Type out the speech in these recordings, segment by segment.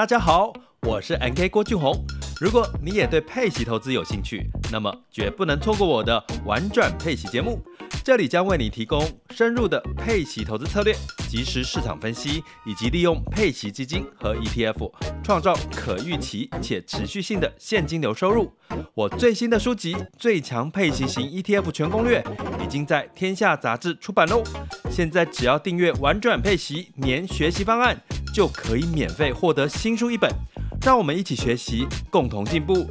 大家好，我是 NK 郭俊宏。如果你也对配息投资有兴趣，那么绝不能错过我的玩转配息节目。这里将为你提供深入的配息投资策略、即时市场分析，以及利用配息基金和 ETF 创造可预期且持续性的现金流收入。我最新的书籍《最强配息型 ETF 全攻略》已经在天下杂志出版喽。现在只要订阅玩转配息年学习方案，就可以免费获得新书一本。让我们一起学习，共同进步。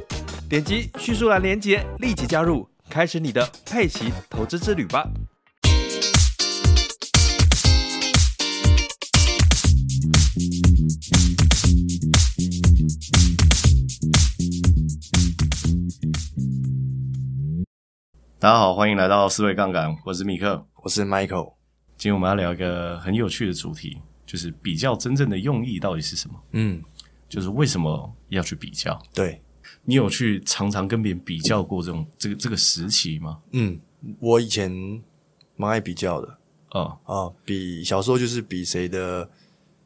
点击叙述栏连接，立即加入，开始你的佩奇投资之旅吧。大家好，欢迎来到思维杠杆，我是米克，我是 Michael。今天我们要聊一个很有趣的主题，就是比较真正的用意到底是什么？嗯。就是为什么要去比较？对，你有去常常跟别人比较过这种这个这个时期吗？嗯，我以前蛮爱比较的。啊、哦、啊、哦，比小时候就是比谁的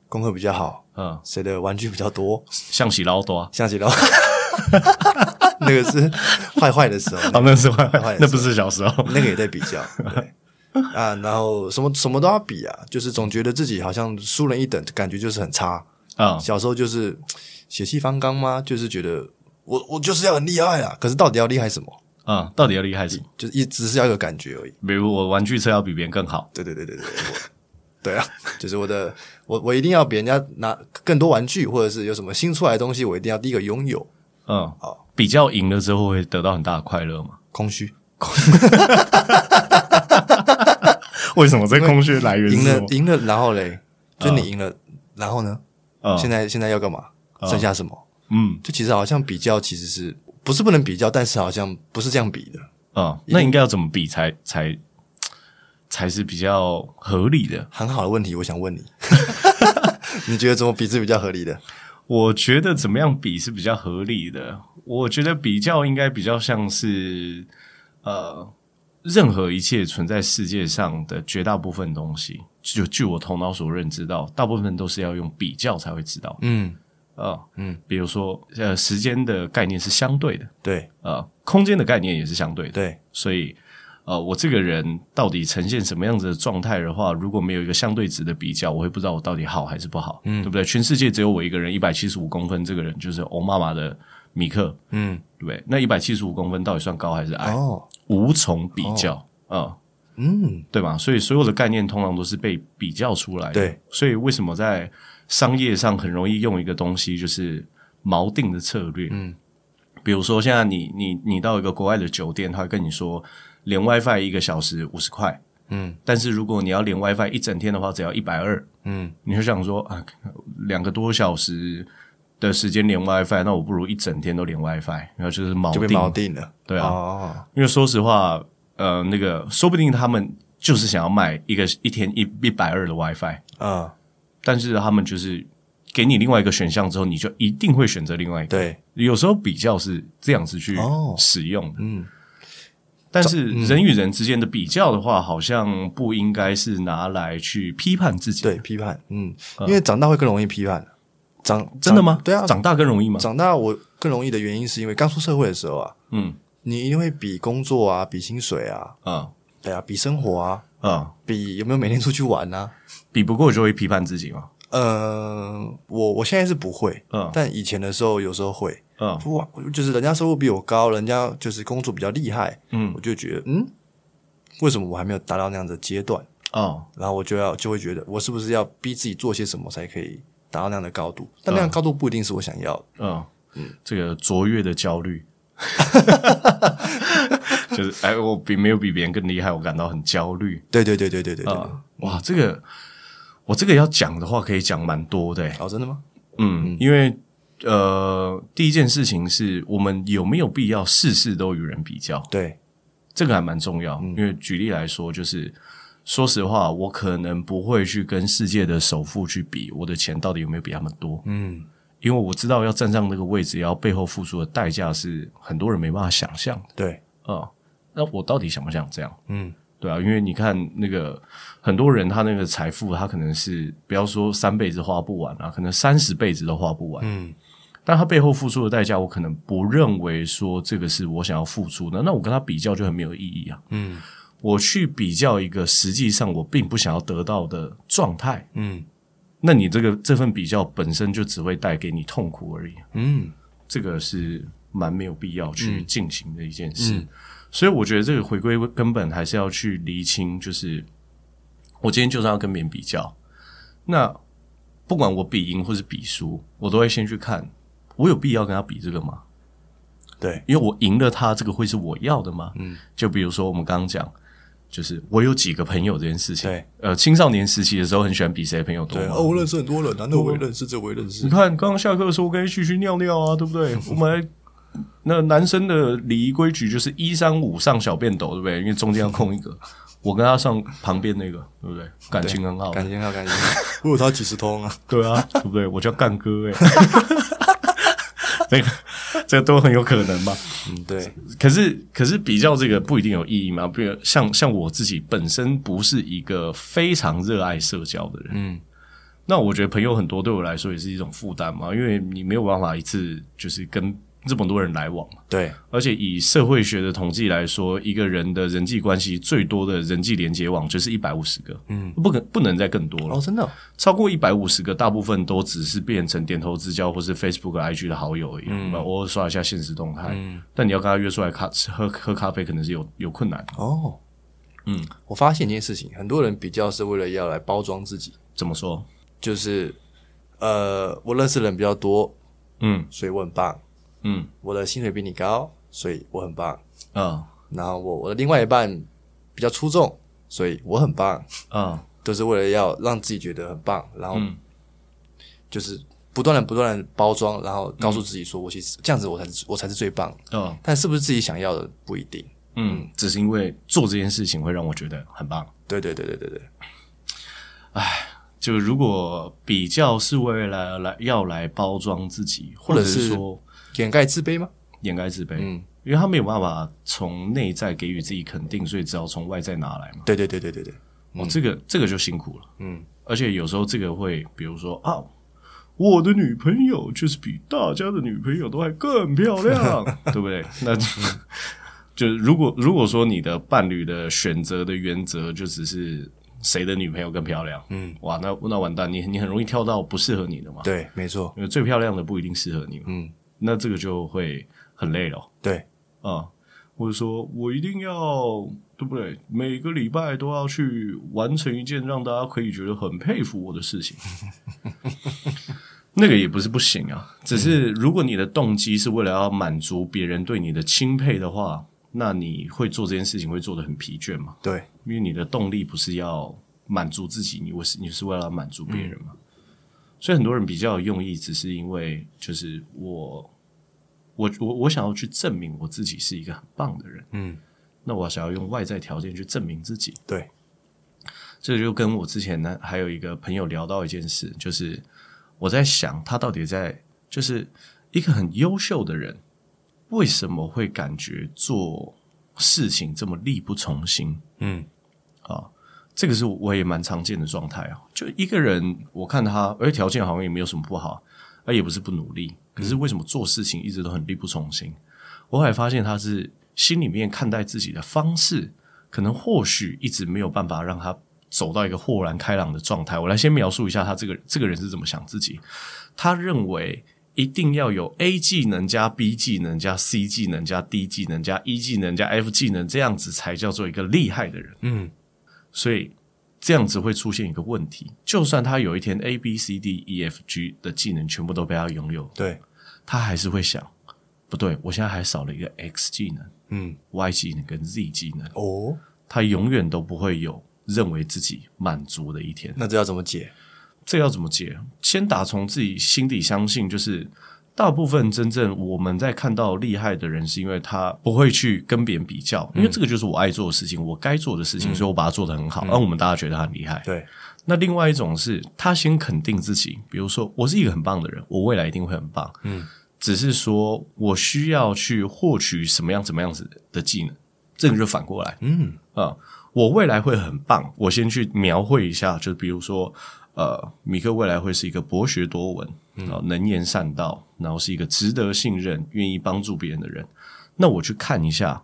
功课比较好，嗯，谁的玩具比较多，象棋老多，象棋老，那个是坏坏的时候，哦，那是坏坏，那不是小时候，那个也在比较，对啊，然后什么什么都要比啊，就是总觉得自己好像输人一等，感觉就是很差。啊、嗯，小时候就是血气方刚吗？就是觉得我我就是要很厉害啊！可是到底要厉害什么？啊、嗯，到底要厉害什么？就是一只是要有感觉而已。比如我玩具车要比别人更好。对对对对对，对啊，就是我的我我一定要比人家拿更多玩具，或者是有什么新出来的东西，我一定要第一个拥有。嗯，好，比较赢了之后会得到很大的快乐吗？空虚。为什么这空虚来源？赢了赢了，然后嘞，就你赢了、嗯，然后呢？Uh, 现在现在要干嘛？Uh, 剩下什么？嗯，就其实好像比较，其实是不是不能比较？但是好像不是这样比的啊。Uh, 那应该要怎么比才才才是比较合理的？很好的问题，我想问你，你觉得怎么比是比较合理的？我觉得怎么样比是比较合理的？我觉得比较应该比较像是呃，任何一切存在世界上的绝大部分东西。就据我头脑所认知到，大部分都是要用比较才会知道。嗯，啊，嗯，比如说，呃，时间的概念是相对的，对，呃，空间的概念也是相对的，对，所以，呃，我这个人到底呈现什么样子的状态的话，如果没有一个相对值的比较，我会不知道我到底好还是不好，嗯，对不对？全世界只有我一个人一百七十五公分，这个人就是欧妈妈的米克，嗯，对不对？那一百七十五公分到底算高还是矮？哦，无从比较，啊、嗯，对吧？所以所有的概念通常都是被比较出来的。对，所以为什么在商业上很容易用一个东西，就是锚定的策略？嗯，比如说现在你你你到一个国外的酒店，他会跟你说连 WiFi 一个小时五十块，嗯，但是如果你要连 WiFi 一整天的话，只要一百二，嗯，你就想说啊，两个多小时的时间连 WiFi，那我不如一整天都连 WiFi，然后就是锚定，就锚定了，对啊，哦，因为说实话。呃，那个说不定他们就是想要卖一个一天一一百二的 WiFi，嗯，但是他们就是给你另外一个选项之后，你就一定会选择另外一个。对，有时候比较是这样子去使用的，哦，嗯。但是人与人之间的比较的话，好像不应该是拿来去批判自己。对，批判，嗯，因为长大会更容易批判。长真的吗？对啊，长大更容易吗？长大我更容易的原因是因为刚出社会的时候啊，嗯。你一定会比工作啊，比薪水啊，啊，对啊，比生活啊，啊，比有没有每天出去玩啊，比不过就会批判自己吗？呃，我我现在是不会，嗯，但以前的时候有时候会，嗯，哇，就是人家收入比我高，人家就是工作比较厉害，嗯，我就觉得，嗯，为什么我还没有达到那样的阶段？哦，然后我就要就会觉得，我是不是要逼自己做些什么才可以达到那样的高度？但那样高度不一定是我想要的，嗯嗯，这个卓越的焦虑。就是哎，我比没有比别人更厉害，我感到很焦虑。对对对对对对对、呃，哇，这个我这个要讲的话可以讲蛮多的。哦，真的吗？嗯，嗯因为呃，第一件事情是我们有没有必要事事都与人比较？对，这个还蛮重要。嗯、因为举例来说，就是说实话，我可能不会去跟世界的首富去比我的钱到底有没有比他们多。嗯。因为我知道要站上那个位置，要背后付出的代价是很多人没办法想象的。对，啊、嗯，那我到底想不想这样？嗯，对对啊，因为你看那个很多人他那个财富，他可能是不要说三辈子花不完啊，可能三十辈子都花不完。嗯，但他背后付出的代价，我可能不认为说这个是我想要付出的，那我跟他比较就很没有意义啊。嗯，我去比较一个实际上我并不想要得到的状态，嗯，那你这个这份比较本身就只会带给你痛苦而已。嗯，这个是蛮没有必要去进行的一件事。嗯嗯所以我觉得这个回归根本还是要去厘清，就是我今天就算要跟别人比较，那不管我比赢或是比输，我都会先去看，我有必要跟他比这个吗？对，因为我赢了他，这个会是我要的吗？嗯，就比如说我们刚刚讲，就是我有几个朋友这件事情，对，呃，青少年时期的时候很喜欢比谁朋友多，对，哦，我认识很多人，难道我也认识，这我也认识。你看刚刚下课的时候，我跟你一起去尿尿啊，对不对？我们还。那男生的礼仪规矩就是一三五上小便斗，对不对？因为中间要空一个，我跟他上旁边那个，对不对？感情很好，感情好，感情好。我有他几十通啊，对啊，对不对？我叫干哥哎，这个这个都很有可能嘛。嗯，对。可是可是比较这个不一定有意义嘛？比如像像我自己本身不是一个非常热爱社交的人，嗯，那我觉得朋友很多对我来说也是一种负担嘛，因为你没有办法一次就是跟。这么多人来往，对，而且以社会学的统计来说，一个人的人际关系最多的人际连接网就是一百五十个，嗯，不可不能再更多了。哦，真的，超过一百五十个，大部分都只是变成点头之交或是 Facebook、IG 的好友而已，嗯，偶尔刷一下现实动态，嗯，但你要跟他约出来咖吃喝喝咖啡，可能是有有困难。哦，嗯，我发现一件事情，很多人比较是为了要来包装自己，怎么说？就是呃，我认识的人比较多，嗯，所以我很棒。嗯，我的薪水比你高，所以我很棒。嗯、哦，然后我我的另外一半比较出众，所以我很棒。嗯、哦，都是为了要让自己觉得很棒，然后就是不断的不断的包装，然后告诉自己说我其实这样子我才是我才是最棒。嗯、哦，但是不是自己想要的不一定。嗯，嗯，只是因为做这件事情会让我觉得很棒。对对对对对对。唉，就如果比较是为了来要来包装自己，或者是说。掩盖自卑吗？掩盖自卑，嗯，因为他没有办法从内在给予自己肯定，所以只好从外在拿来嘛。对对对对对对，哦，这个这个就辛苦了，嗯，而且有时候这个会，比如说啊，我的女朋友就是比大家的女朋友都还更漂亮，对不对？那就是如果如果说你的伴侣的选择的原则就只是谁的女朋友更漂亮，嗯，哇，那那完蛋，你你很容易跳到不适合你的嘛。对，没错，因为最漂亮的不一定适合你嘛，嗯。那这个就会很累了，对啊，或者说我一定要对不对？每个礼拜都要去完成一件让大家可以觉得很佩服我的事情，那个也不是不行啊，只是如果你的动机是为了要满足别人对你的钦佩的话，那你会做这件事情会做的很疲倦嘛？对，因为你的动力不是要满足自己，你为是你是为了要满足别人嘛？嗯、所以很多人比较有用意，只是因为就是我。我我我想要去证明我自己是一个很棒的人，嗯，那我想要用外在条件去证明自己，对，这就跟我之前呢还有一个朋友聊到一件事，就是我在想他到底在就是一个很优秀的人，为什么会感觉做事情这么力不从心？嗯，啊，这个是我也蛮常见的状态啊，就一个人我看他，而且条件好像也没有什么不好，而也不是不努力。可是为什么做事情一直都很力不从心？我还发现他是心里面看待自己的方式，可能或许一直没有办法让他走到一个豁然开朗的状态。我来先描述一下他这个这个人是怎么想自己。他认为一定要有 A 技能加 B 技能加 C 技能加 D 技能加 E 技能加 F 技能，这样子才叫做一个厉害的人。嗯，所以。这样子会出现一个问题，就算他有一天 A B C D E F G 的技能全部都被他拥有，对，他还是会想，不对，我现在还少了一个 X 技能，嗯，Y 技能跟 Z 技能，哦，他永远都不会有认为自己满足的一天。那这要怎么解？这要怎么解？先打从自己心底相信，就是。大部分真正我们在看到厉害的人，是因为他不会去跟别人比较，因为这个就是我爱做的事情，我该做的事情，所以我把它做得很好，而我们大家觉得他很厉害。对。那另外一种是他先肯定自己，比如说我是一个很棒的人，我未来一定会很棒。嗯。只是说我需要去获取什么样、怎么样子的技能，这个就反过来。嗯。啊，我未来会很棒，我先去描绘一下，就比如说，呃，米克未来会是一个博学多闻，然后能言善道，然后是一个值得信任、愿意帮助别人的人。那我去看一下，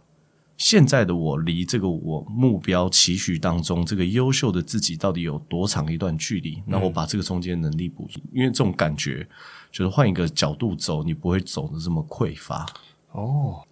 现在的我离这个我目标期许当中这个优秀的自己到底有多长一段距离？那我把这个中间能力补足，因为这种感觉就是换一个角度走，你不会走的这么匮乏。哦。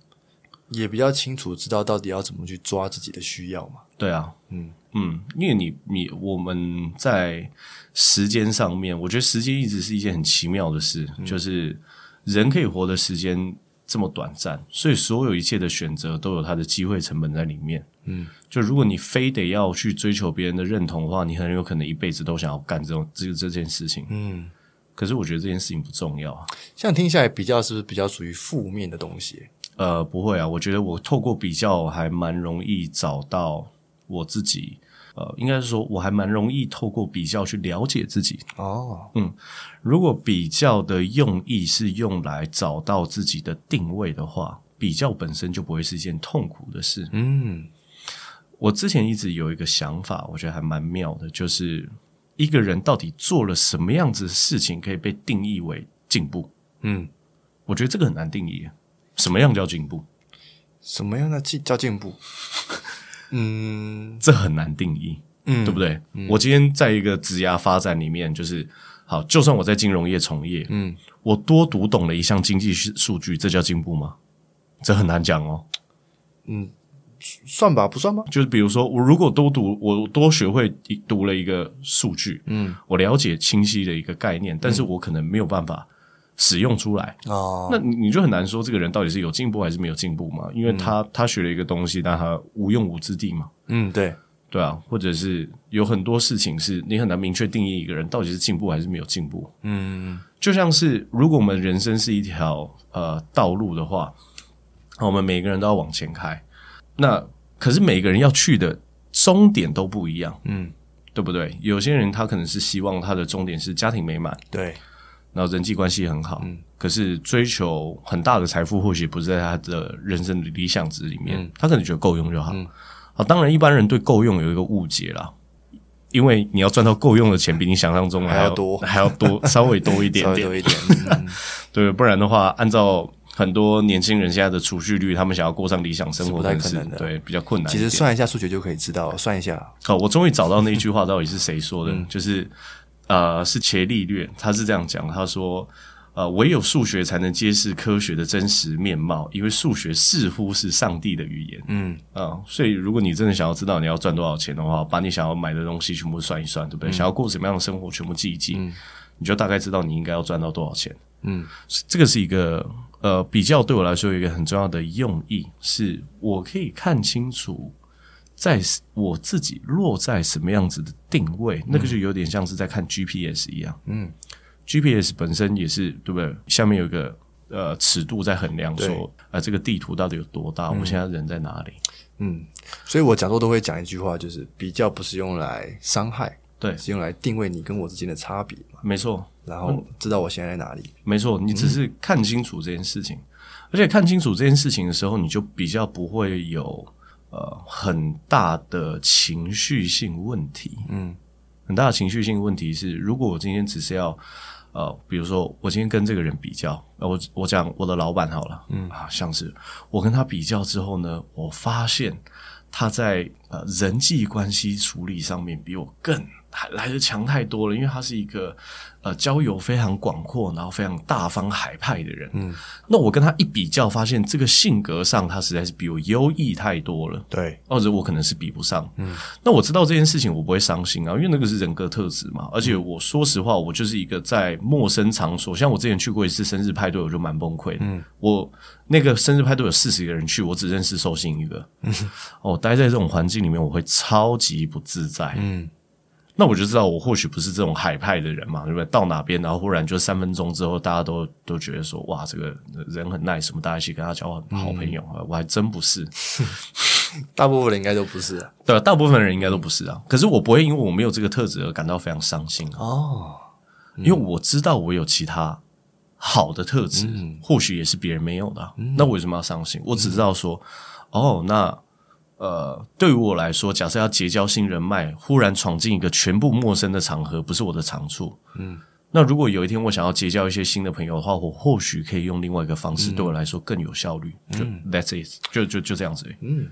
也比较清楚知道到底要怎么去抓自己的需要嘛？对啊，嗯嗯，因为你你我们在时间上面，我觉得时间一直是一件很奇妙的事，嗯、就是人可以活的时间这么短暂，所以所有一切的选择都有它的机会成本在里面。嗯，就如果你非得要去追求别人的认同的话，你很有可能一辈子都想要干这种这这件事情。嗯，可是我觉得这件事情不重要啊。像听下来，比较是不是比较属于负面的东西？呃，不会啊，我觉得我透过比较还蛮容易找到我自己。呃，应该是说我还蛮容易透过比较去了解自己。哦，嗯，如果比较的用意是用来找到自己的定位的话，比较本身就不会是一件痛苦的事。嗯，我之前一直有一个想法，我觉得还蛮妙的，就是一个人到底做了什么样子的事情可以被定义为进步？嗯，我觉得这个很难定义。什么样叫进步？什么样的进叫进步？嗯，这很难定义，嗯，对不对？嗯、我今天在一个职涯发展里面，就是好，就算我在金融业从业，嗯，我多读懂了一项经济数据，这叫进步吗？这很难讲哦。嗯，算吧，不算吗？就是比如说，我如果多读，我多学会读了一个数据，嗯，我了解清晰的一个概念，但是我可能没有办法。使用出来哦，那你就很难说这个人到底是有进步还是没有进步嘛？因为他、嗯、他学了一个东西，但他无用武之地嘛。嗯，对对啊，或者是有很多事情是你很难明确定义一个人到底是进步还是没有进步。嗯，就像是如果我们人生是一条呃道路的话，我们每个人都要往前开，那可是每个人要去的终点都不一样。嗯，对不对？有些人他可能是希望他的终点是家庭美满。对。然后人际关系很好，嗯，可是追求很大的财富或许不是在他的人生的理想值里面，嗯，他可能觉得够用就好。嗯，好，当然一般人对够用有一个误解啦，因为你要赚到够用的钱，比你想象中还要，多，还要多，稍微多一点点，多一点，嗯，对，不然的话，按照很多年轻人现在的储蓄率，他们想要过上理想生活，是不太可能的，对，比较困难。其实算一下数学就可以知道，算一下。好，我终于找到那一句话到底是谁说的，嗯，就是。呃，是伽利略，他是这样讲，他说，呃，唯有数学才能揭示科学的真实面貌，因为数学似乎是上帝的语言。嗯啊、呃，所以如果你真的想要知道你要赚多少钱的话，把你想要买的东西全部算一算，对不对？嗯、想要过什么样的生活全部记一记，嗯、你就大概知道你应该要赚到多少钱。嗯，这个是一个呃比较对我来说有一个很重要的用意，是我可以看清楚。在我自己落在什么样子的定位，那个就有点像是在看 GPS 一样。嗯，GPS 本身也是对不对？下面有一个呃尺度在衡量说，啊呃这个地图到底有多大？嗯、我现在人在哪里？嗯，所以我讲座都会讲一句话，就是比较不是用来伤害，对，是用来定位你跟我之间的差别嘛。没错，然后知道我现在在哪里。没错，你只是看清楚这件事情，嗯、而且看清楚这件事情的时候，你就比较不会有。呃，很大的情绪性问题，嗯，很大的情绪性问题是，如果我今天只是要，呃，比如说我今天跟这个人比较，呃，我我讲我的老板好了，嗯。啊，像是我跟他比较之后呢，我发现他在呃人际关系处理上面比我更还来的强太多了，因为他是一个。呃，交友非常广阔，然后非常大方海派的人。嗯，那我跟他一比较，发现这个性格上他实在是比我优异太多了。对，或者我可能是比不上。嗯，那我知道这件事情，我不会伤心啊，因为那个是人格特质嘛。而且我说实话，我就是一个在陌生场所，像我之前去过一次生日派对，我就蛮崩溃的。嗯，我那个生日派对有四十个人去，我只认识寿星一个。嗯，哦，待在这种环境里面，我会超级不自在。嗯。那我就知道，我或许不是这种海派的人嘛，对不对？到哪边，然后忽然就三分钟之后，大家都都觉得说，哇，这个人很 nice，什么大家一起跟他交好好朋友啊？嗯、我还真不是，大部分人应该都不是啊。对，大部分人应该都不是啊。可是我不会因为我没有这个特质而感到非常伤心哦，嗯、因为我知道我有其他好的特质，嗯、或许也是别人没有的。嗯、那为什么要伤心？我只知道说，哦，那。呃，对于我来说，假设要结交新人脉，忽然闯进一个全部陌生的场合，不是我的长处。嗯，那如果有一天我想要结交一些新的朋友的话，我或许可以用另外一个方式，对我来说更有效率。嗯、就 That's it，就就就这样子。嗯，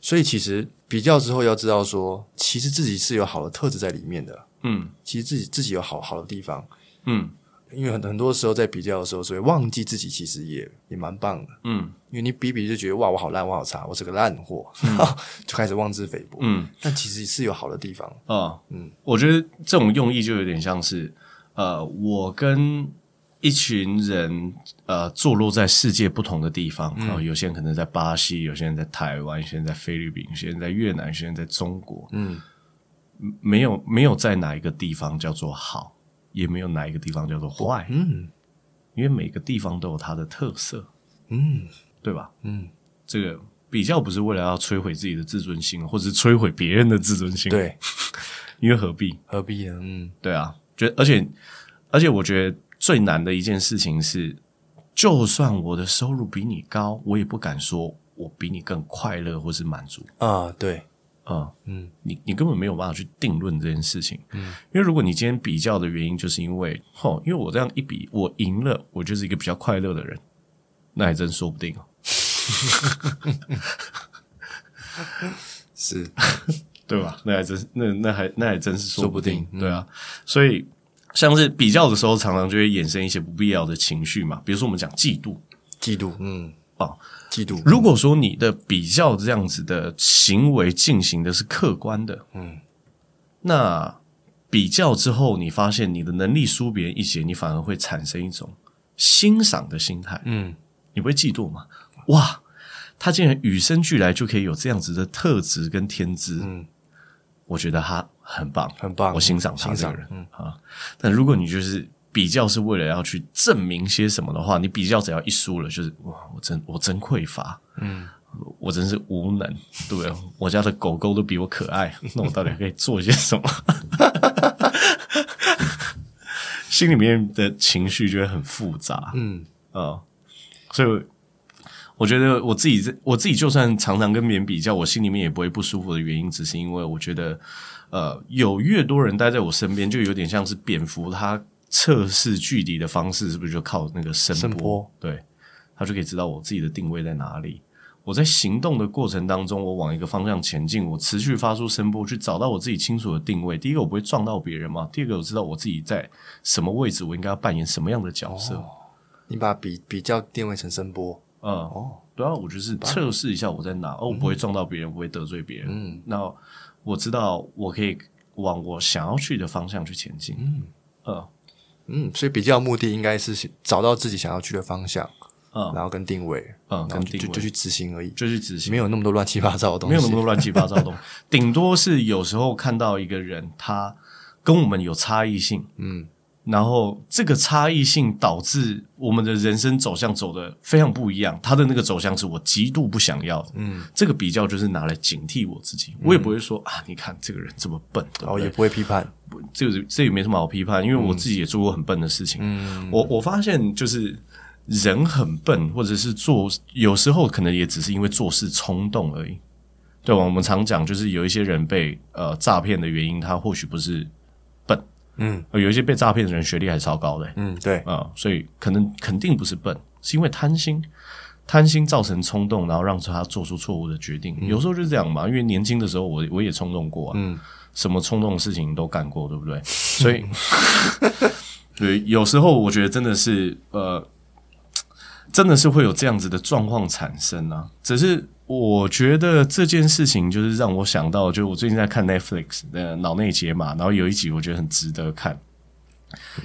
所以其实比较之后要知道说，其实自己是有好的特质在里面的。嗯，其实自己自己有好好的地方。嗯。因为很很多时候在比较的时候，所以忘记自己其实也也蛮棒的。嗯，因为你比比就觉得哇，我好烂，我好差，我是个烂货，嗯、就开始妄自菲薄。嗯，但其实是有好的地方啊。哦、嗯，我觉得这种用意就有点像是，呃，我跟一群人呃坐落在世界不同的地方，然后、嗯哦、有些人可能在巴西，有些人在台湾，有些人在菲律宾，有些人在越南，有些人在中国。嗯，没有没有在哪一个地方叫做好。也没有哪一个地方叫做坏，嗯，因为每个地方都有它的特色，嗯，对吧？嗯，这个比较不是为了要摧毁自己的自尊心，或者是摧毁别人的自尊心，对，因为何必？何必呢？嗯，对啊，觉得而且而且我觉得最难的一件事情是，就算我的收入比你高，我也不敢说我比你更快乐或是满足啊，对。啊，嗯，你你根本没有办法去定论这件事情，嗯，因为如果你今天比较的原因就是因为，吼，因为我这样一比，我赢了，我就是一个比较快乐的人，那还真说不定哦，是，对吧？那还真那那还那还真是说不定，不定对啊，所以像是比较的时候，常常就会衍生一些不必要的情绪嘛，比如说我们讲嫉妒，嫉妒，嗯，哦。嫉妒。如果说你的比较这样子的行为进行的是客观的，嗯，那比较之后，你发现你的能力输别人一截，你反而会产生一种欣赏的心态，嗯，你不会嫉妒吗？哇，他竟然与生俱来就可以有这样子的特质跟天资，嗯，我觉得他很棒，很棒，我欣赏他这个人，嗯啊。但如果你就是。比较是为了要去证明些什么的话，你比较只要一输了，就是哇，我真我真匮乏，嗯，我真是无能，对不对？我家的狗狗都比我可爱，那我到底可以做些什么？心里面的情绪就会很复杂，嗯啊、呃，所以我觉得我自己我自己就算常常跟别人比较，我心里面也不会不舒服的原因，只是因为我觉得，呃，有越多人待在我身边，就有点像是蝙蝠它。测试距离的方式是不是就靠那个声波？声波对，他就可以知道我自己的定位在哪里。我在行动的过程当中，我往一个方向前进，我持续发出声波，去找到我自己清楚的定位。第一个，我不会撞到别人嘛；第二个，我知道我自己在什么位置，我应该要扮演什么样的角色。哦、你把比比较定位成声波，嗯，哦，对啊，我就是测试一下我在哪，哦，我不会撞到别人，不会得罪别人。嗯，那我知道我可以往我想要去的方向去前进。嗯，呃。嗯，所以比较目的应该是找到自己想要去的方向，嗯，然后跟定位，嗯，然后就就，就去执行而已，就去执行，没有那么多乱七八糟的东西，没有那么多乱七八糟的东西，顶多是有时候看到一个人，他跟我们有差异性，嗯。然后这个差异性导致我们的人生走向走的非常不一样，他的那个走向是我极度不想要的。嗯，这个比较就是拿来警惕我自己，嗯、我也不会说啊，你看这个人这么笨，对不对？哦，也不会批判，这个这也没什么好批判，因为我自己也做过很笨的事情。嗯，我我发现就是人很笨，或者是做有时候可能也只是因为做事冲动而已。对吧？我们常讲就是有一些人被呃诈骗的原因，他或许不是。嗯，有一些被诈骗的人学历还超高的，嗯，对。啊、呃，所以可能肯定不是笨，是因为贪心，贪心造成冲动，然后让他做出错误的决定。嗯、有时候就是这样嘛，因为年轻的时候我我也冲动过、啊，嗯，什么冲动的事情都干过，对不对？所以，对，有时候我觉得真的是，呃，真的是会有这样子的状况产生啊，只是。我觉得这件事情就是让我想到，就我最近在看 Netflix 的脑内解码，然后有一集我觉得很值得看，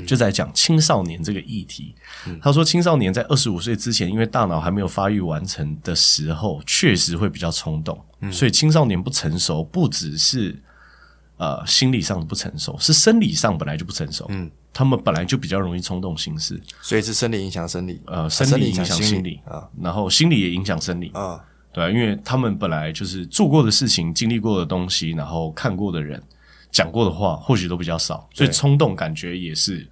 就在讲青少年这个议题。他说，青少年在二十五岁之前，因为大脑还没有发育完成的时候，确实会比较冲动。所以青少年不成熟，不只是呃心理上的不成熟，是生理上本来就不成熟。嗯，他们本来就比较容易冲动行事，所以是生理影响生理，呃，生理影响心理啊，然后心理也影响生理啊。对啊，因为他们本来就是做过的事情、经历过的东西，然后看过的人讲过的话，或许都比较少，所以冲动感觉也是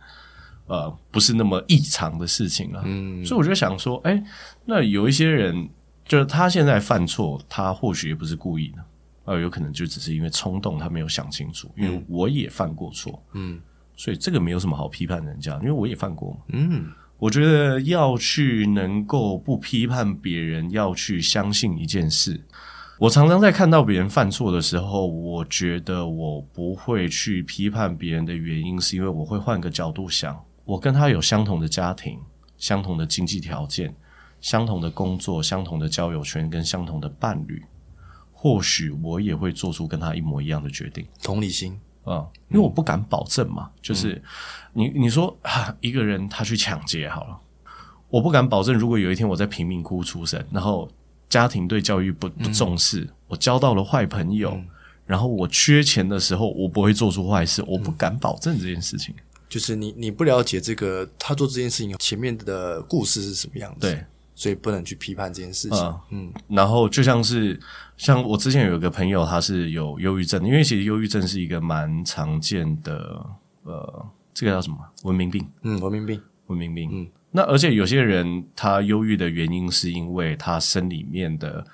呃不是那么异常的事情了。嗯，所以我就想说，哎，那有一些人就是他现在犯错，他或许也不是故意的，呃，有可能就只是因为冲动，他没有想清楚。因为我也犯过错，嗯，所以这个没有什么好批判人家，因为我也犯过嘛，嗯。我觉得要去能够不批判别人，要去相信一件事。我常常在看到别人犯错的时候，我觉得我不会去批判别人的原因，是因为我会换个角度想，我跟他有相同的家庭、相同的经济条件、相同的工作、相同的交友圈跟相同的伴侣，或许我也会做出跟他一模一样的决定。同理心。啊、嗯，因为我不敢保证嘛，就是你你说啊，一个人他去抢劫好了，我不敢保证，如果有一天我在贫民窟出生，然后家庭对教育不不重视，嗯、我交到了坏朋友，嗯、然后我缺钱的时候，我不会做出坏事，我不敢保证这件事情。就是你你不了解这个他做这件事情前面的故事是什么样子，对。所以不能去批判这件事情。嗯，嗯，然后就像是像我之前有一个朋友，他是有忧郁症，因为其实忧郁症是一个蛮常见的，呃，这个叫什么？文明病。嗯，文明病，文明病。嗯，那而且有些人他忧郁的原因是因为他身里面的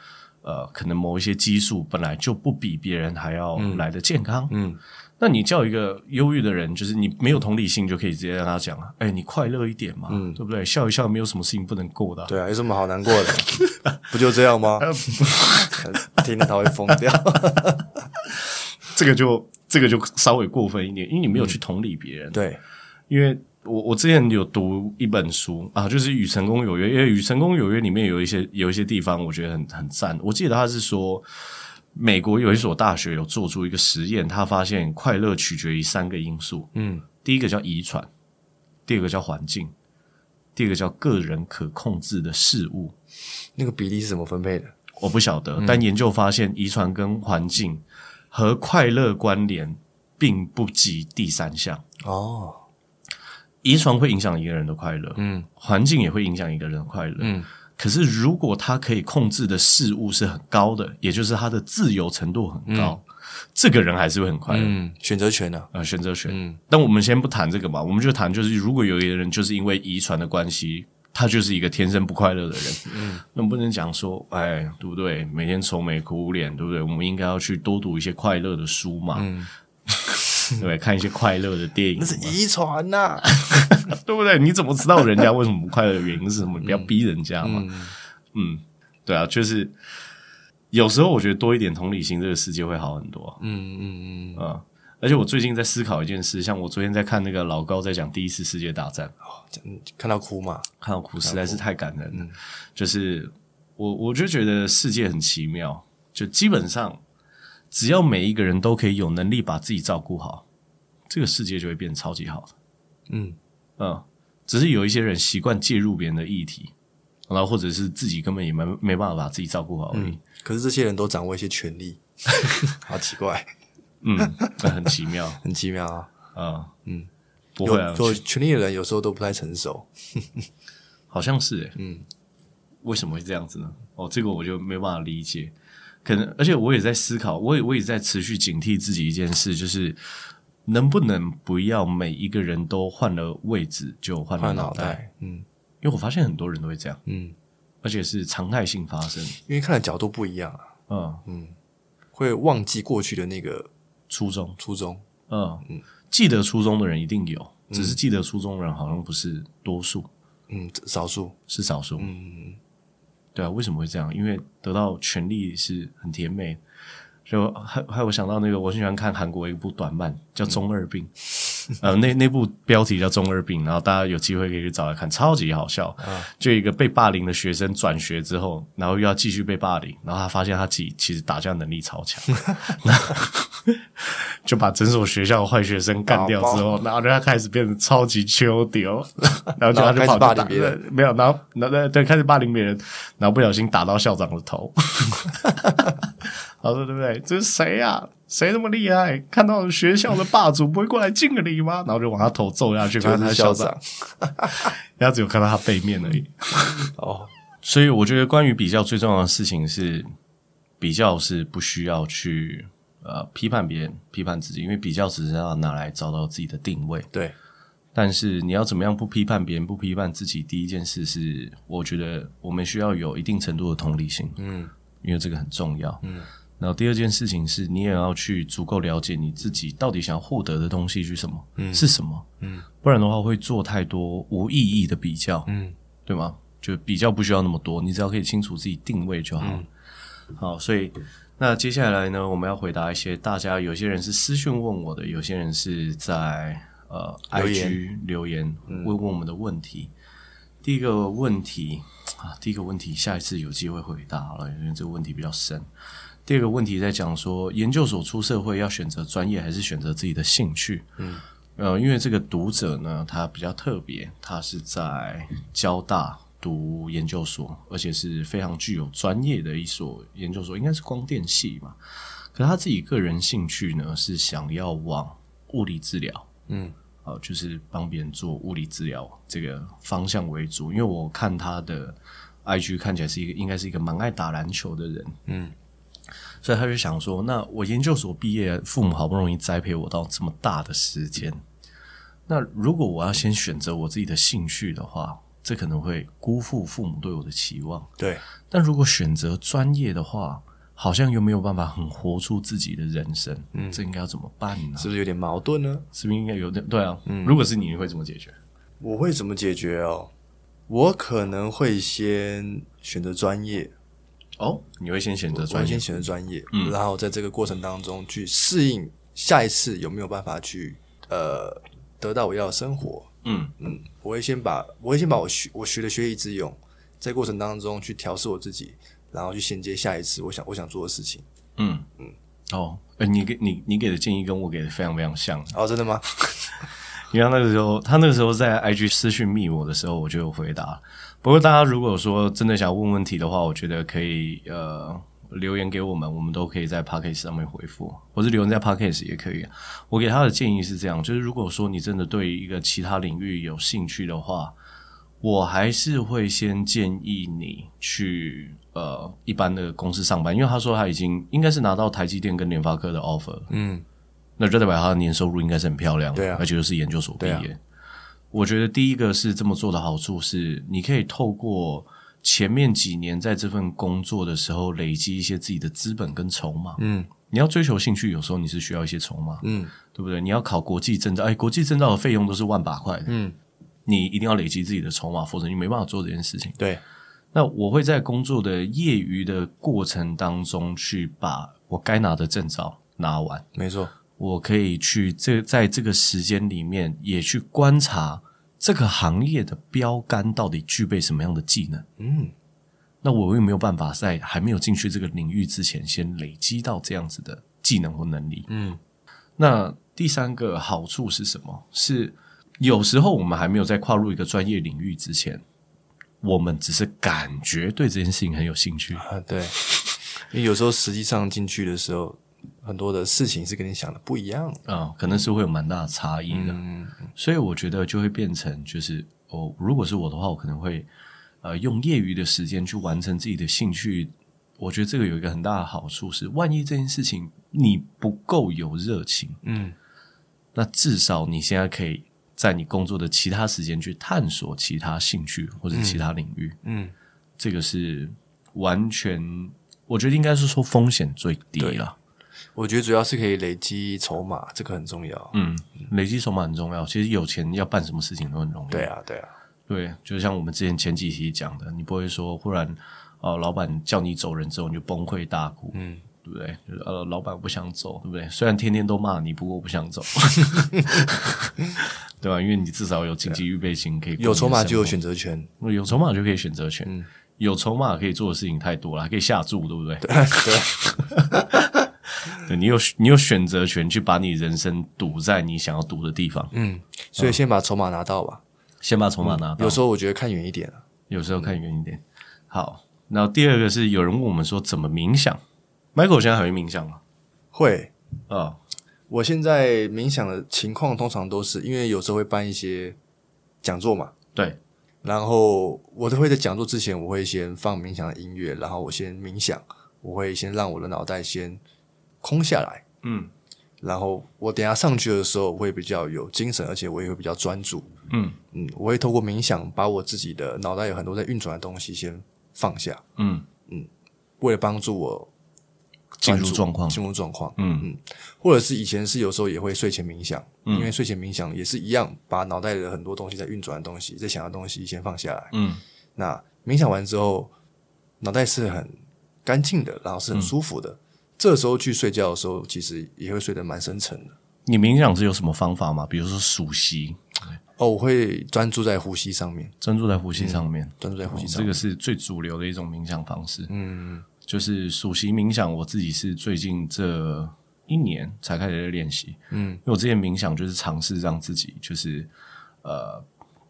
呃，可能某一些激素本来就不比别人还要来得健康。嗯。嗯那你叫一个忧郁的人，就是你没有同理心，就可以直接跟他讲啊，哎、欸，你快乐一点嘛，嗯，对不对？笑一笑，没有什么事情不能过的、啊。对啊，有什么好难过的？不就这样吗？听了他会疯掉。这个就这个就稍微过分一点，因为你没有去同理别人。嗯、对，因为我我之前有读一本书啊，就是《与成功有约》，因为《与成功有约》里面有一些有一些地方，我觉得很很赞。我记得他是说。美国有一所大学有做出一个实验，他发现快乐取决于三个因素。嗯，第一个叫遗传，第二个叫环境，第二个叫个人可控制的事物。那个比例是怎么分配的？我不晓得，嗯，但研究发现，遗传跟环境和快乐关联并不及第三项。哦，遗传会影响一个人的快乐，嗯，环境也会影响一个人的快乐，嗯。可是，如果他可以控制的事物是很高的，也就是他的自由程度很高，嗯、这个人还是会很快乐。嗯，选择权呢？啊，选择权。嗯，但我们先不谈这个嘛，我们就谈就是，如果有一个人就是因为遗传的关系，他就是一个天生不快乐的人，嗯，那不能讲说，哎，对不对？每天愁眉苦脸，对不对？我们应该要去多读一些快乐的书嘛。嗯。对，看一些快乐的电影，那是遗传呐，对不对？你怎么知道人家为什么不快乐的原因是什么？你不要逼人家嘛。嗯，嗯，对啊，就是有时候我觉得多一点同理心，这个世界会好很多。嗯嗯嗯啊！而且我最近在思考一件事，像我昨天在看那个老高在讲第一次世界大战，哦，看到哭嘛，看到哭，实在是太感人了。嗯，就是我我就觉得世界很奇妙，就基本上。只要每一个人都可以有能力把自己照顾好，这个世界就会变得超级好的。嗯嗯，只是有一些人习惯介入别人的议题，然后或者是自己根本也没没办法把自己照顾好而已。嗯，可是这些人都掌握一些权利，好奇怪。嗯，那很奇妙，很奇妙啊。啊，嗯，不会啊，做权力的人有时候都不太成熟，好像是诶。嗯，为什么会这样子呢？哦，这个我就没办法理解。可能，而且我也在思考，我也我也在持续警惕自己一件事，就是能不能不要每一个人都换了位置就换了脑袋，袋。嗯，因为我发现很多人都会这样，嗯，而且是常态性发生，因为看的角度不一样啊，嗯。嗯，会忘记过去的那个初衷，初衷，嗯。嗯，记得初衷的人一定有，只是记得初衷的人好像不是多数，嗯，少数。是少数，嗯。对啊，为什么会这样？因为得到权力是很甜美，就还还有想到那个，我很喜欢看韩国一部短漫叫《中二病》，呃，那那部标题叫《中二病》，然后大家有机会可以去找来看，超级好笑。嗯，就一个被霸凌的学生转学之后，然后又要继续被霸凌，然后他发现他自己其实打架能力超强。就把整所学校的坏学生干掉之后，然后他开始变得超级秋丢，然后就他就跑去霸凌别人，没有，然后然后对开始霸凌别人，然后不小心打到校长的头，他说对不对？这是谁呀？谁那么厉害？看到学校的霸主不会过来敬个礼吗？然后就往他头揍下去，看他校长，然后只有看到他背面而已。哦，所以我觉得关于比较最重要的事情是，比较是不需要去。呃，批判别人，批判自己，因为比较只是要拿来找到自己的定位。对，但是你要怎么样不批判别人，不批判自己？第一件事是，我觉得我们需要有一定程度的同理心，嗯，因为这个很重要，嗯。然后第二件事情是你也要去足够了解你自己到底想要获得的东西是什么，嗯，是什么，嗯，不然的话会做太多无意义的比较，嗯，对吗？就比较不需要那么多，你只要可以清楚自己定位就好。嗯、好，所以那接下来呢，我们要回答一些大家，有些人是私讯问我的，有些人是在呃留 IG 留言问问我们的问题。嗯、第一个问题啊，第一个问题，下一次有机会回答好了，因为这个问题比较深。第二个问题在讲说，研究所出社会要选择专业还是选择自己的兴趣？嗯，呃，因为这个读者呢，他比较特别，他是在交大。读研究所，而且是非常具有专业的一所研究所，应该是光电系嘛。可是他自己个人兴趣呢，是想要往物理治疗，嗯，啊，就是帮别人做物理治疗这个方向为主。因为我看他的 IG 看起来是一个，应该是一个蛮爱打篮球的人，嗯，所以他就想说，那我研究所毕业，父母好不容易栽培我到这么大的时间，那如果我要先选择我自己的兴趣的话。这可能会辜负父母对我的期望。对，但如果选择专业的话，好像又没有办法很活出自己的人生。嗯，这应该要怎么办呢？是不是有点矛盾呢？是不是应该有点？对啊，嗯，如果是你，你会怎么解决？我会怎么解决哦？我可能会先选择专业。哦，你会先选择专业，先选择专业，嗯，然后在这个过程当中去适应下一次有没有办法去呃得到我要的生活。嗯嗯，我会先把我会先把我学我学的学以致用，在过程当中去调试我自己，然后去衔接下一次我想我想做的事情。嗯嗯，哦，呃，你给你你给的建议跟我给的非常非常像。哦，真的吗？你看那个时候他那个时候在 IG 私讯密我的时候，我就有回答。不过大家如果说真的想问问题的话，我觉得可以呃。留言给我们，我们都可以在 p a c k a g e 上面回复，或者留言在 p a c k a g e 也可以。我给他的建议是这样，就是如果说你真的对一个其他领域有兴趣的话，我还是会先建议你去呃一般的公司上班，因为他说他已经应该是拿到台积电跟联发科的 offer，嗯，那就代表他的年收入应该是很漂亮，对啊，而且又是研究所毕业。啊、我觉得第一个是这么做的好处是，你可以透过。前面几年在这份工作的时候，累积一些自己的资本跟筹码。嗯，你要追求兴趣，有时候你是需要一些筹码。嗯，对不对？你要考国际证照，哎，国际证照的费用都是万把块的。嗯，你一定要累积自己的筹码，否则你没办法做这件事情。对。那我会在工作的业余的过程当中，去把我该拿的证照拿完。没错，我可以去这在这个时间里面也去观察。这个行业的标杆到底具备什么样的技能？嗯，那我有没有办法在还没有进去这个领域之前，先累积到这样子的技能或能力？嗯，那第三个好处是什么？是有时候我们还没有在跨入一个专业领域之前，我们只是感觉对这件事情很有兴趣啊。对，因为有时候实际上进去的时候。很多的事情是跟你想的不一样啊、哦，可能是会有蛮大的差异的，嗯、所以我觉得就会变成就是哦，如果是我的话，我可能会呃用业余的时间去完成自己的兴趣。我觉得这个有一个很大的好处是，万一这件事情你不够有热情，嗯，那至少你现在可以在你工作的其他时间去探索其他兴趣或者其他领域，嗯，这个是完全我觉得应该是说风险最低了。我觉得主要是可以累积筹码，这个很重要。嗯，累积筹码很重要。其实有钱要办什么事情都很容易。对啊，对啊，对，就像我们之前前几期讲的，你不会说忽然呃老板叫你走人之后你就崩溃大哭，嗯，对不对？就是呃老板不想走，对不对？虽然天天都骂你，不过我不想走，对吧？因为你至少有经济预备金可以有筹码就有选择权，有筹码就可以选择权，嗯、有筹码可以做的事情太多了，还可以下注，对不对？对。对 对，你有你有选择权去把你人生赌在你想要赌的地方。嗯，所以先把筹码拿到吧，先把筹码拿到。有时候我觉得看远一点，有时候看远一点。好，然后第二个是有人问我们说怎么冥想，Michael 现在还会冥想吗？会啊，哦、我现在冥想的情况通常都是因为有时候会办一些讲座嘛，对，然后我都会在讲座之前，我会先放冥想的音乐，然后我先冥想，我会先让我的脑袋先。空下来，嗯，然后我等下上去的时候我会比较有精神，而且我也会比较专注。嗯嗯，我会透过冥想把我自己的脑袋有很多在运转的东西先放下。嗯嗯，为了帮助我进入状况，进入状况。嗯嗯，或者是以前是有时候也会睡前冥想，嗯、因为睡前冥想也是一样，把脑袋的很多东西在运转的东西、在想的东西先放下来。嗯，那冥想完之后，脑袋是很干净的，然后是很舒服的。嗯这时候去睡觉的时候，其实也会睡得蛮深沉的。你冥想是有什么方法吗？比如说数息？哦，我会专注在呼吸上面，专注在呼吸上面，专注在呼吸上面。这个是最主流的一种冥想方式。嗯，就是数息冥想。我自己是最近这一年才开始练习。嗯，因为我之前冥想就是尝试让自己就是呃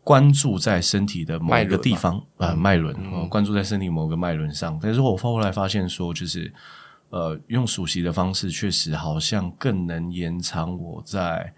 关注在身体的某一个地方啊脉轮，关注在身体某个脉轮上。但是我后来发现说，就是。呃，用熟悉的方式，确实好像更能延长我在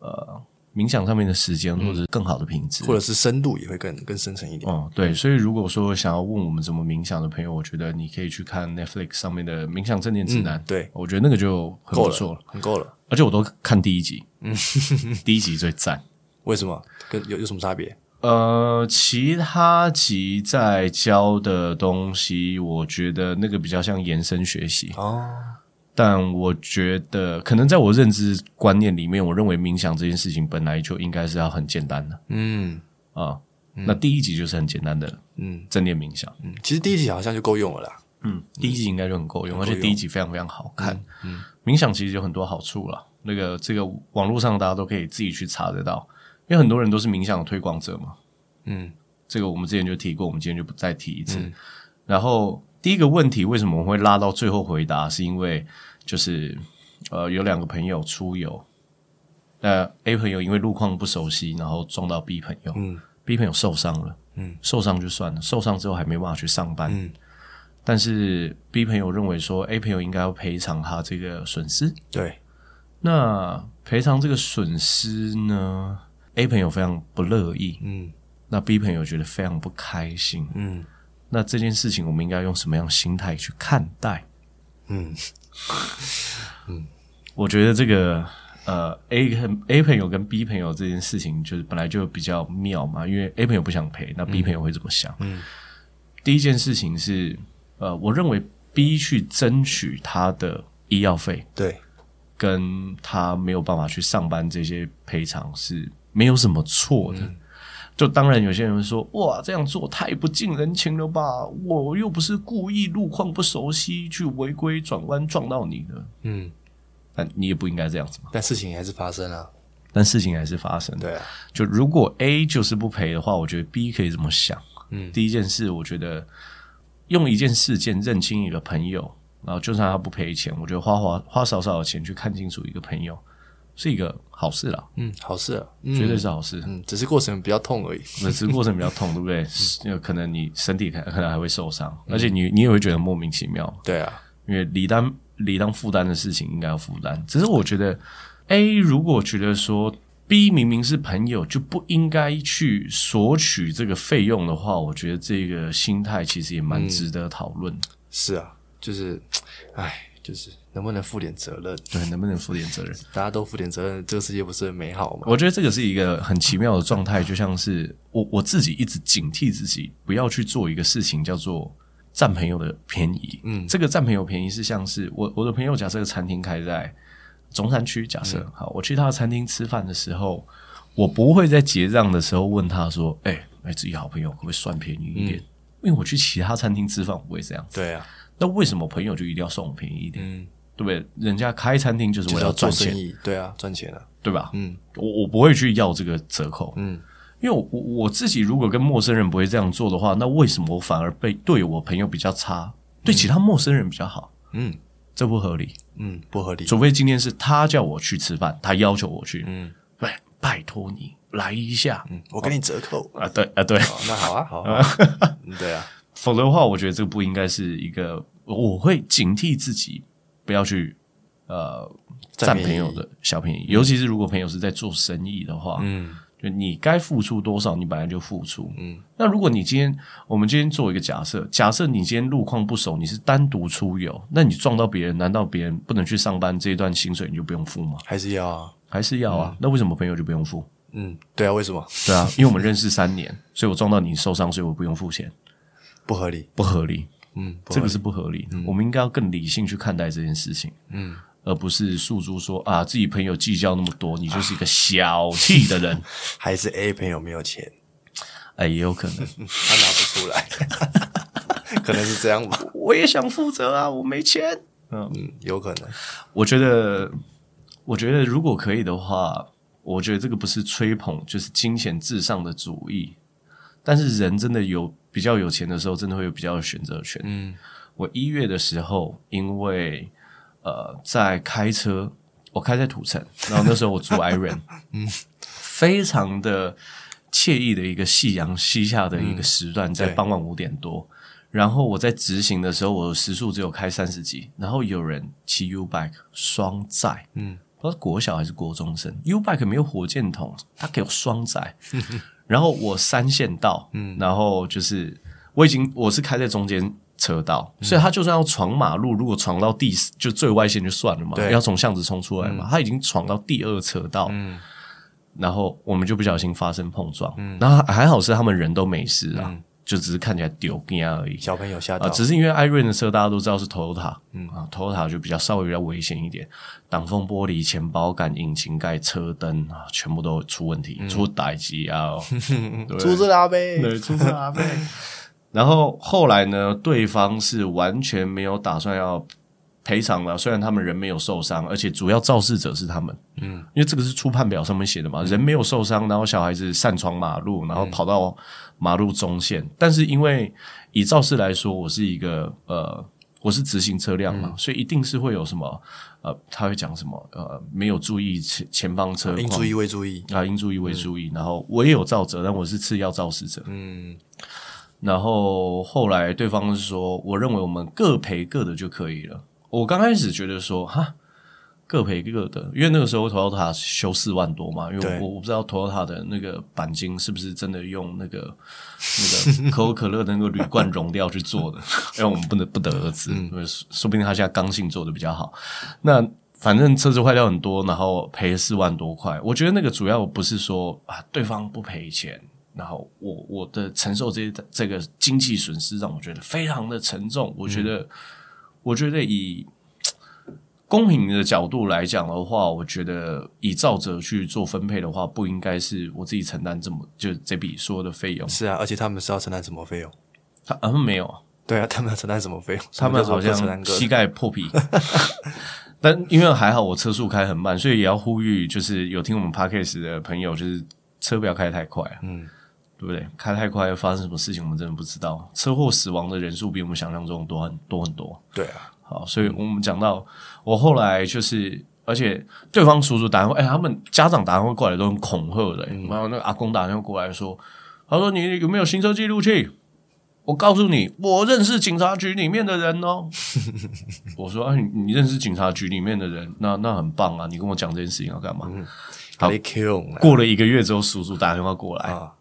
呃冥想上面的时间，或者是更好的品质，或者是深度也会更更深层一点。哦，对，所以如果说想要问我们怎么冥想的朋友，我觉得你可以去看 Netflix 上面的冥想正念指南。嗯、对，我觉得那个就很不错了，很够了。而且我都看第一集，嗯，第一集最赞。为什么？跟有有什么差别？呃，其他集在教的东西，我觉得那个比较像延伸学习哦。但我觉得，可能在我认知观念里面，我认为冥想这件事情本来就应该是要很简单的。嗯啊，那第一集就是很简单的，嗯，正念冥想。嗯，其实第一集好像就够用了啦。嗯，第一集应该就很够用，而且第一集非常非常好看。嗯，冥想其实有很多好处了。那个这个网络上大家都可以自己去查得到。因为很多人都是冥想的推广者嘛，嗯，这个我们之前就提过，我们今天就不再提一次。嗯、然后第一个问题，为什么我们会拉到最后回答？是因为就是呃，有两个朋友出游，那 A 朋友因为路况不熟悉，然后撞到 B 朋友，嗯，B 朋友受伤了，嗯，受伤就算了，受伤之后还没办法去上班，嗯，但是 B 朋友认为说 A 朋友应该要赔偿他这个损失，对，那赔偿这个损失呢？A 朋友非常不乐意，嗯，那 B 朋友觉得非常不开心，嗯，那这件事情我们应该用什么样的心态去看待？嗯 嗯，我觉得这个呃，A 跟 A 朋友跟 B 朋友这件事情就是本来就比较妙嘛，因为 A 朋友不想赔，那 B 朋友会怎么想？嗯，第一件事情是呃，我认为 B 去争取他的医药费，对，跟他没有办法去上班这些赔偿是。没有什么错的，嗯、就当然有些人会说：“哇，这样做太不近人情了吧？我又不是故意路况不熟悉去违规转弯撞到你的。”嗯，但你也不应该这样子嘛。但事情还是发生了，但事情还是发生。对啊，就如果 A 就是不赔的话，我觉得 B 可以这么想。嗯，第一件事，我觉得用一件事件认清一个朋友，然后就算他不赔钱，我觉得花花花少少的钱去看清楚一个朋友。是一个好事啦，嗯，好事啊，绝对是好事，嗯，只是过程比较痛而已，只是过程比较痛，对不对？因为可能你身体可可能还会受伤，而且你你也会觉得莫名其妙，对啊，因为理当理当负担的事情应该要负担。只是我觉得 A 如果觉得说 B 明明是朋友就不应该去索取这个费用的话，我觉得这个心态其实也蛮值得讨论。是啊，就是，唉。就是能不能负点责任？对，能不能负点责任？大家都负点责任，这个世界不是很美好吗？我觉得这个是一个很奇妙的状态，就像是我我自己一直警惕自己，不要去做一个事情，叫做占朋友的便宜。嗯，这个占朋友便宜是像是我我的朋友，假设个餐厅开在中山区，假设、嗯、好，我去他的餐厅吃饭的时候，我不会在结账的时候问他说：“哎、欸，哎，自己好朋友可不可以算便宜一点？”嗯、因为我去其他餐厅吃饭，我不会这样。对啊。那为什么朋友就一定要送我便宜一点？嗯，对不对？人家开餐厅就是为了赚钱，对啊，赚钱啊，对吧？嗯，我我不会去要这个折扣，嗯，因为我我我自己如果跟陌生人不会这样做的话，那为什么我反而被对我朋友比较差，对其他陌生人比较好？嗯，这不合理，嗯，不合理。除非今天是他叫我去吃饭，他要求我去，嗯，对，拜托你来一下，嗯，我给你折扣。啊，对啊，对，那好啊，好啊，对啊。否则的话，我觉得这个不应该是一个，我会警惕自己不要去呃占朋友的小便宜，尤其是如果朋友是在做生意的话，嗯，就你该付出多少，你本来就付出。嗯，那如果你今天，我们今天做一个假设，假设你今天路况不熟，你是单独出游，那你撞到别人，难道别人不能去上班？这一段薪水你就不用付吗？还是要啊？还是要啊？嗯、那为什么朋友就不用付？嗯，对啊，为什么？对啊，因为我们认识三年，所以我撞到你受伤，所以我不用付钱，不合理，不合理。嗯，这个是不合理。嗯、我们应该要更理性去看待这件事情。嗯。而不是诉诸说啊，自己朋友计较那么多，你就是一个小气的人，还是 A 朋友没有钱？哎，也有可能 他拿不出来，可能是这样吧。我也想负责啊，我没钱。嗯嗯，有可能。我觉得，我觉得如果可以的话，我觉得这个不是吹捧，就是金钱至上的主义。但是人真的有比较有钱的时候，真的会有比较有选择权。嗯，我一月的时候，因为。呃，在开车，我开在土城，然后那时候我住 Iron，嗯，非常的惬意的一个夕阳西下的一个时段，在傍晚五点多，然后我在直行的时候，我的时速只有开三十几，然后有人骑 U bike 双载，嗯，不知道国小还是国中生，U bike 没有火箭筒，它给我双载，然后我三线道，嗯，然后就是我已经我是开在中间。车道，所以他就算要闯马路，如果闯到第就最外线就算了嘛，要从巷子冲出来嘛，嗯、他已经闯到第二车道，嗯、然后我们就不小心发生碰撞，嗯、然后还好是他们人都没事啊，嗯、就只是看起来丢惊而已。小朋友吓到、呃，只是因为 Iron 的车大家都知道是 Toyota，嗯。啊，Toyota 就比较稍微比较危险一点，挡风玻璃、前保杆、引擎盖、车灯啊，全部都出问题，嗯、出代机啊，出事了呗，对，出事了呗。然后后来呢，对方是完全没有打算要赔偿了。虽然他们人没有受伤，而且主要肇事者是他们。嗯，因为这个是初判表上面写的嘛，人没有受伤，然后小孩子擅闯马路，然后跑到马路中线。嗯、但是因为以肇事来说，我是一个呃，我是直行车辆嘛，嗯、所以一定是会有什么呃，他会讲什么呃，没有注意前前方车况，应注意未注意啊，应注意未注意。嗯、然后我也有造责，但我是次要肇事者。嗯。然后后来对方是说，我认为我们各赔各的就可以了。我刚开始觉得说，哈，各赔各的，因为那个时候 Toyota 修四万多嘛，因为我我不知道 Toyota 的那个钣金是不是真的用那个 那个可口可乐的那个铝罐熔料去做的，因 为我们不能不得而知，嗯、说不定他现在刚性做的比较好。那反正车子坏掉很多，然后赔四万多块。我觉得那个主要不是说啊，对方不赔钱。然后我我的承受这些这个经济损失让我觉得非常的沉重。我觉得，嗯、我觉得以公平的角度来讲的话，我觉得以照着去做分配的话，不应该是我自己承担这么就这笔所有的费用。是啊，而且他们是要承担什么费用？他他们没有啊。对啊，他们要承担什么费用？他们好像膝盖破皮。但因为还好我车速开很慢，所以也要呼吁，就是有听我们 Podcast 的朋友，就是车不要开太快啊。嗯。对不对？开太快会发生什么事情，我们真的不知道。车祸死亡的人数比我们想象中多很多很多。对啊，好，所以我们讲到我后来就是，而且对方叔叔打电话，哎，他们家长打电话过来都很恐吓的。然后那个阿公打电话过来说，他说你有没有行车记录器？我告诉你，我认识警察局里面的人哦。我说啊，你你认识警察局里面的人，那那很棒啊。你跟我讲这件事情要干嘛？嗯、好，过了一个月之后，叔叔打电话过来。啊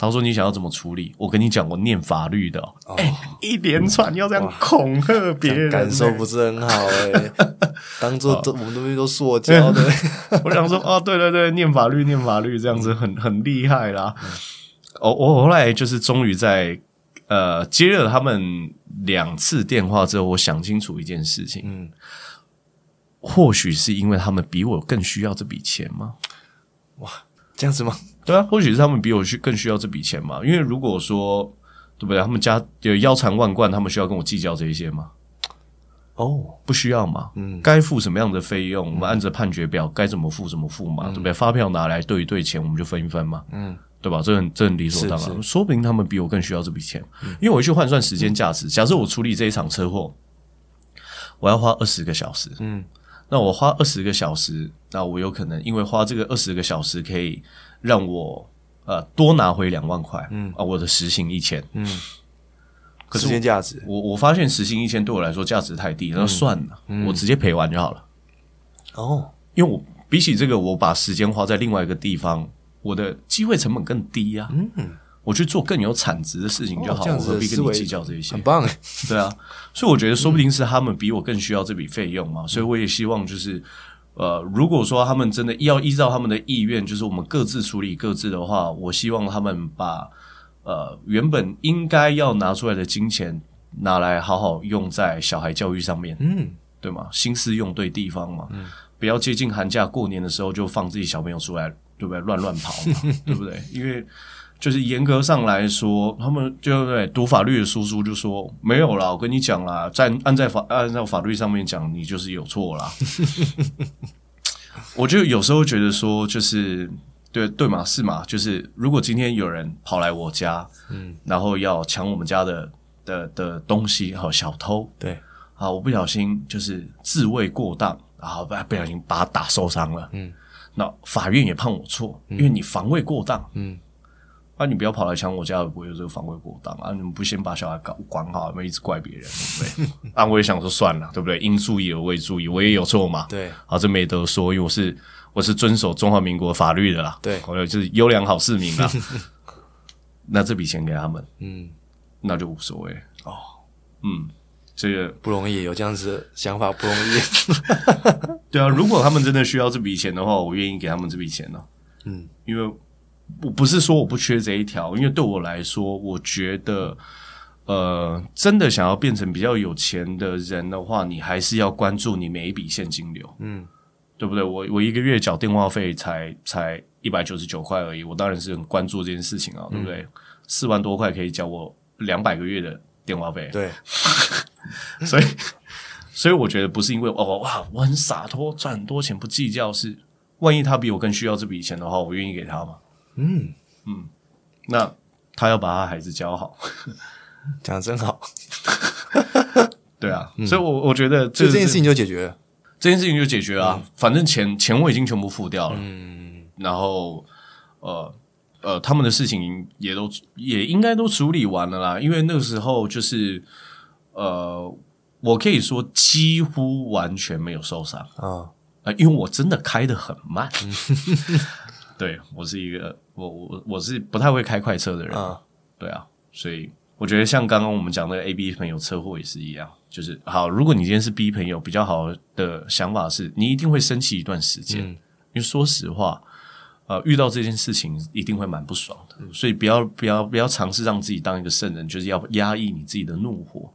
他说：“你想要怎么处理？我跟你讲，我念法律的。哎、哦，一连串要这样恐吓别人，感受不是很好哎、欸。当做这我们东西都塑胶的。我想说，哦，对对对，念法律，念法律，这样子很很厉害啦。哦，我后来就是终于在呃接了他们两次电话之后，我想清楚一件事情。嗯，或许是因为他们比我更需要这笔钱吗？哇！”这样子吗？对啊，或许是他们比我需更需要这笔钱嘛。因为如果说对不对，他们家有腰缠万贯，他们需要跟我计较这一些吗？哦，不需要嘛。嗯，该付什么样的费用，我们按着判决表该怎么付怎么付嘛，对不对？发票拿来对一对钱，我们就分一分嘛。嗯，对吧？这很这很理所当然。说不定他们比我更需要这笔钱，因为我去换算时间价值。假设我处理这一场车祸，我要花二十个小时。嗯。那我花二十个小时，那我有可能因为花这个二十个小时可以让我呃多拿回两万块，嗯啊，我的时薪一千，嗯，可是时间价值，我我发现时薪一千对我来说价值太低，那算了，嗯、我直接赔完就好了。哦，因为我比起这个，我把时间花在另外一个地方，我的机会成本更低呀、啊。嗯，我去做更有产值的事情就好，哦、我何必跟你计较这些？很棒，对啊。所以我觉得，说不定是他们比我更需要这笔费用嘛。嗯、所以我也希望，就是呃，如果说他们真的要依照他们的意愿，就是我们各自处理各自的话，我希望他们把呃原本应该要拿出来的金钱拿来好好用在小孩教育上面。嗯。对吗？心思用对地方嘛，嗯、不要接近寒假过年的时候就放自己小朋友出来，对不对？乱乱跑嘛，对不对？因为就是严格上来说，他们就对读法律的叔叔就说没有啦，我跟你讲啦，在按在法按照法律上面讲，你就是有错啦。我就有时候觉得说，就是对对嘛，是嘛？就是如果今天有人跑来我家，嗯，然后要抢我们家的的的东西，好小偷，对。啊！我不小心就是自卫过当，然后不不小心把他打受伤了。嗯，那法院也判我错，因为你防卫过当。嗯，啊，你不要跑来抢我家，不会有这个防卫过当啊？你们不先把小孩搞管好，有没一直怪别人，对不对？啊，我也想说算了，对不对？应注意而未注意，我也有错嘛。对，啊，这没得说，因为我是我是遵守中华民国法律的啦。对，我就是优良好市民啦。那这笔钱给他们，嗯，那就无所谓哦。嗯。这个不容易，有这样子的想法不容易。对啊，如果他们真的需要这笔钱的话，我愿意给他们这笔钱呢。嗯，因为我不是说我不缺这一条，因为对我来说，我觉得，呃，真的想要变成比较有钱的人的话，你还是要关注你每一笔现金流。嗯，对不对？我我一个月缴电话费才才一百九十九块而已，我当然是很关注这件事情啊，对不对？四万多块可以缴我两百个月的电话费。对。所以，所以我觉得不是因为哦哇，我很洒脱，赚很多钱不计较，是万一他比我更需要这笔钱的话，我愿意给他嘛。嗯嗯，那他要把他孩子教好，讲的真好。对啊，嗯、所以我，我我觉得这，这件事情就解决了，这件事情就解决啊。嗯、反正钱钱我已经全部付掉了。嗯，然后呃呃，他们的事情也都也应该都处理完了啦，因为那个时候就是。呃，我可以说几乎完全没有受伤啊，呃，因为我真的开的很慢，对，我是一个我我我是不太会开快车的人，啊。对啊，所以我觉得像刚刚我们讲的 A B 朋友车祸也是一样，就是好，如果你今天是 B 朋友，比较好的想法是你一定会生气一段时间，嗯、因为说实话，呃，遇到这件事情一定会蛮不爽的，嗯、所以不要不要不要尝试让自己当一个圣人，就是要压抑你自己的怒火。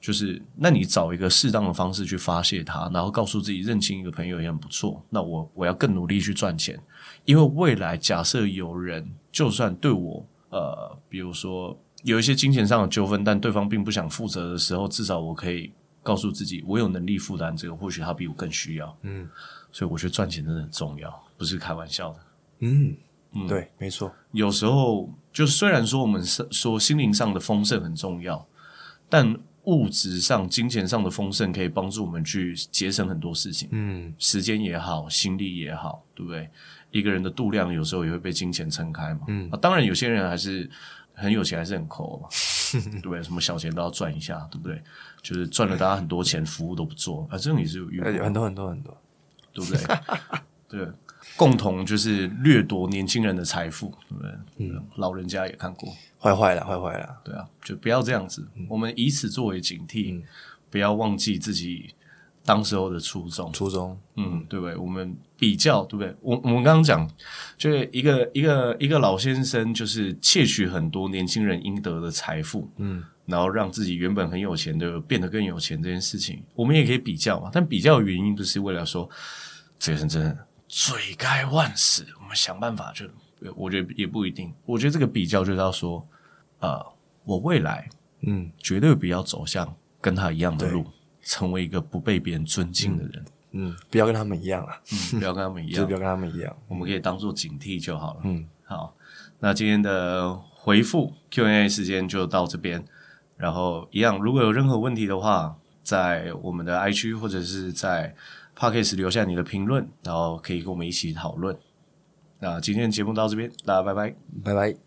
就是，那你找一个适当的方式去发泄它，然后告诉自己认清一个朋友也很不错。那我我要更努力去赚钱，因为未来假设有人就算对我呃，比如说有一些金钱上的纠纷，但对方并不想负责的时候，至少我可以告诉自己，我有能力负担这个。或许他比我更需要。嗯，所以我觉得赚钱真的很重要，不是开玩笑的。嗯嗯，对，没错。有时候就虽然说我们是说心灵上的丰盛很重要，但物质上、金钱上的丰盛可以帮助我们去节省很多事情，嗯，时间也好，心力也好，对不对？一个人的度量有时候也会被金钱撑开嘛，嗯啊，当然有些人还是很有钱，还是很抠嘛，对不对？什么小钱都要赚一下，对不对？就是赚了大家很多钱，服务都不做啊，这种也是有遇很多很多很多，对不对？对，共同就是掠夺年轻人的财富，对不对？嗯，老人家也看过。坏坏了，坏坏了，对啊，就不要这样子。嗯、我们以此作为警惕，嗯、不要忘记自己当时候的初衷。初衷，嗯，对不对？我们比较，对不对？我我们刚刚讲，就是一个一个一个老先生，就是窃取很多年轻人应得的财富，嗯，然后让自己原本很有钱的变得更有钱这件事情，我们也可以比较嘛。但比较的原因，就是为了说，这个人真的罪该万死。我们想办法就，我觉得也不一定。我觉得这个比较就是要说。呃，我未来嗯，绝对不要走向跟他一样的路，成为一个不被别人尊敬的人。嗯，嗯，不要跟他们一样啊，嗯，不要跟他们一样，就不要跟他们一样。我们可以当做警惕就好了。嗯，好，那今天的回复 Q&A 时间就到这边。然后一样，如果有任何问题的话，在我们的 I 区或者是在 Podcast 留下你的评论，然后可以跟我们一起讨论。那今天的节目到这边，大家拜拜，拜拜。